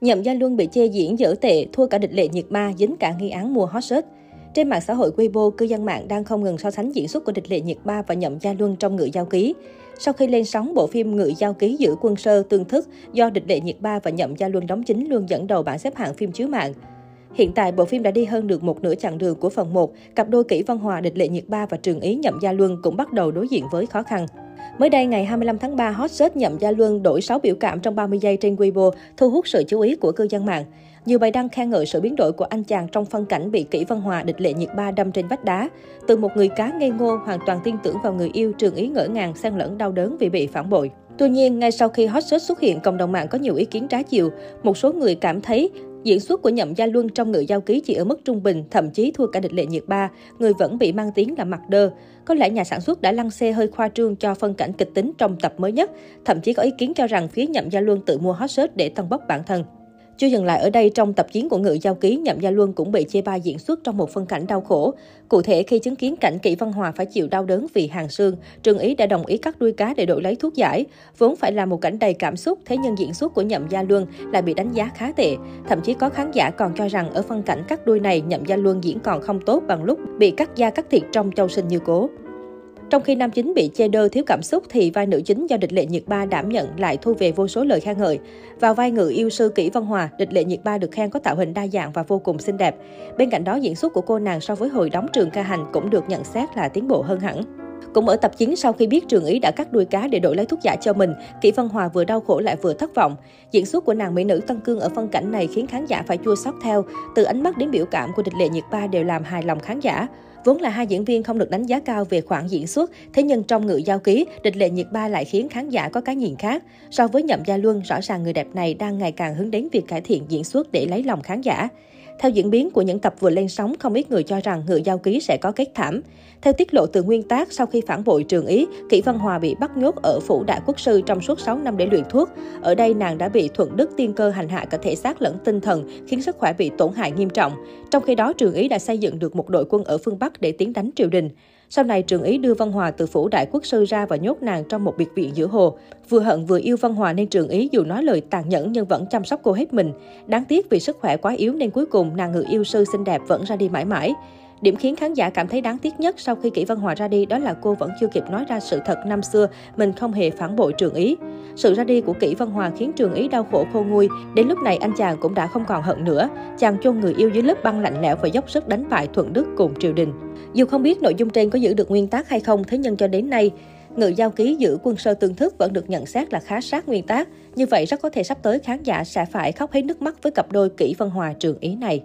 Nhậm Gia Luân bị chê diễn dở tệ, thua cả địch lệ nhiệt ma, dính cả nghi án mua hot search. Trên mạng xã hội Weibo, cư dân mạng đang không ngừng so sánh diễn xuất của địch lệ nhiệt ba và Nhậm Gia Luân trong ngự giao ký. Sau khi lên sóng, bộ phim Ngự giao ký giữ quân sơ tương thức do địch lệ nhiệt ba và Nhậm Gia Luân đóng chính luôn dẫn đầu bảng xếp hạng phim chiếu mạng. Hiện tại, bộ phim đã đi hơn được một nửa chặng đường của phần 1. Cặp đôi Kỷ Văn Hòa, Địch Lệ Nhiệt Ba và Trường Ý Nhậm Gia Luân cũng bắt đầu đối diện với khó khăn. Mới đây, ngày 25 tháng 3, hot search Nhậm Gia Luân đổi 6 biểu cảm trong 30 giây trên Weibo, thu hút sự chú ý của cư dân mạng. Nhiều bài đăng khen ngợi sự biến đổi của anh chàng trong phân cảnh bị kỹ Văn Hòa địch lệ nhiệt ba đâm trên vách đá. Từ một người cá ngây ngô hoàn toàn tin tưởng vào người yêu, trường ý ngỡ ngàng xen lẫn đau đớn vì bị phản bội. Tuy nhiên, ngay sau khi hot search xuất hiện, cộng đồng mạng có nhiều ý kiến trái chiều. Một số người cảm thấy Diễn xuất của Nhậm Gia Luân trong ngự giao ký chỉ ở mức trung bình, thậm chí thua cả địch lệ nhiệt ba, người vẫn bị mang tiếng là mặt đơ. Có lẽ nhà sản xuất đã lăng xê hơi khoa trương cho phân cảnh kịch tính trong tập mới nhất, thậm chí có ý kiến cho rằng phía Nhậm Gia Luân tự mua hot search để tăng bốc bản thân. Chưa dừng lại ở đây, trong tập chiến của Ngự Giao Ký, Nhậm Gia Luân cũng bị chê bai diễn xuất trong một phân cảnh đau khổ. Cụ thể, khi chứng kiến cảnh Kỷ Văn Hòa phải chịu đau đớn vì hàng xương, Trương Ý đã đồng ý cắt đuôi cá để đổi lấy thuốc giải. Vốn phải là một cảnh đầy cảm xúc, thế nhưng diễn xuất của Nhậm Gia Luân lại bị đánh giá khá tệ. Thậm chí có khán giả còn cho rằng ở phân cảnh cắt đuôi này, Nhậm Gia Luân diễn còn không tốt bằng lúc bị cắt da cắt thịt trong châu sinh như cố. Trong khi nam chính bị chê đơ thiếu cảm xúc thì vai nữ chính do địch lệ nhiệt ba đảm nhận lại thu về vô số lời khen ngợi. Vào vai ngự yêu sư kỹ văn hòa, địch lệ nhiệt ba được khen có tạo hình đa dạng và vô cùng xinh đẹp. Bên cạnh đó diễn xuất của cô nàng so với hồi đóng trường ca hành cũng được nhận xét là tiến bộ hơn hẳn. Cũng ở tập 9 sau khi biết Trường Ý đã cắt đuôi cá để đổi lấy thuốc giả cho mình, Kỷ Văn Hòa vừa đau khổ lại vừa thất vọng. Diễn xuất của nàng mỹ nữ Tân Cương ở phân cảnh này khiến khán giả phải chua xót theo, từ ánh mắt đến biểu cảm của địch lệ nhiệt ba đều làm hài lòng khán giả. Vốn là hai diễn viên không được đánh giá cao về khoản diễn xuất, thế nhưng trong ngự giao ký, địch lệ nhiệt ba lại khiến khán giả có cái nhìn khác. So với Nhậm Gia Luân, rõ ràng người đẹp này đang ngày càng hướng đến việc cải thiện diễn xuất để lấy lòng khán giả. Theo diễn biến của những tập vừa lên sóng, không ít người cho rằng ngựa giao ký sẽ có kết thảm. Theo tiết lộ từ nguyên tác, sau khi phản bội trường Ý, Kỷ Văn Hòa bị bắt nhốt ở phủ đại quốc sư trong suốt 6 năm để luyện thuốc. Ở đây, nàng đã bị thuận đức tiên cơ hành hạ cả thể xác lẫn tinh thần, khiến sức khỏe bị tổn hại nghiêm trọng. Trong khi đó, trường Ý đã xây dựng được một đội quân ở phương Bắc để tiến đánh triều đình. Sau này, Trường Ý đưa Văn Hòa từ phủ đại quốc sư ra và nhốt nàng trong một biệt viện giữa hồ. Vừa hận vừa yêu Văn Hòa nên Trường Ý dù nói lời tàn nhẫn nhưng vẫn chăm sóc cô hết mình. Đáng tiếc vì sức khỏe quá yếu nên cuối cùng nàng ngự yêu sư xinh đẹp vẫn ra đi mãi mãi. Điểm khiến khán giả cảm thấy đáng tiếc nhất sau khi Kỷ Văn Hòa ra đi đó là cô vẫn chưa kịp nói ra sự thật năm xưa mình không hề phản bội Trường Ý. Sự ra đi của Kỷ Văn Hòa khiến Trường Ý đau khổ khô nguôi. Đến lúc này anh chàng cũng đã không còn hận nữa. Chàng chôn người yêu dưới lớp băng lạnh lẽo và dốc sức đánh bại Thuận Đức cùng triều đình. Dù không biết nội dung trên có giữ được nguyên tác hay không, thế nhưng cho đến nay, Ngự giao ký giữ quân sơ tương thức vẫn được nhận xét là khá sát nguyên tác. Như vậy rất có thể sắp tới khán giả sẽ phải khóc hết nước mắt với cặp đôi Kỷ Văn Hòa Trường Ý này.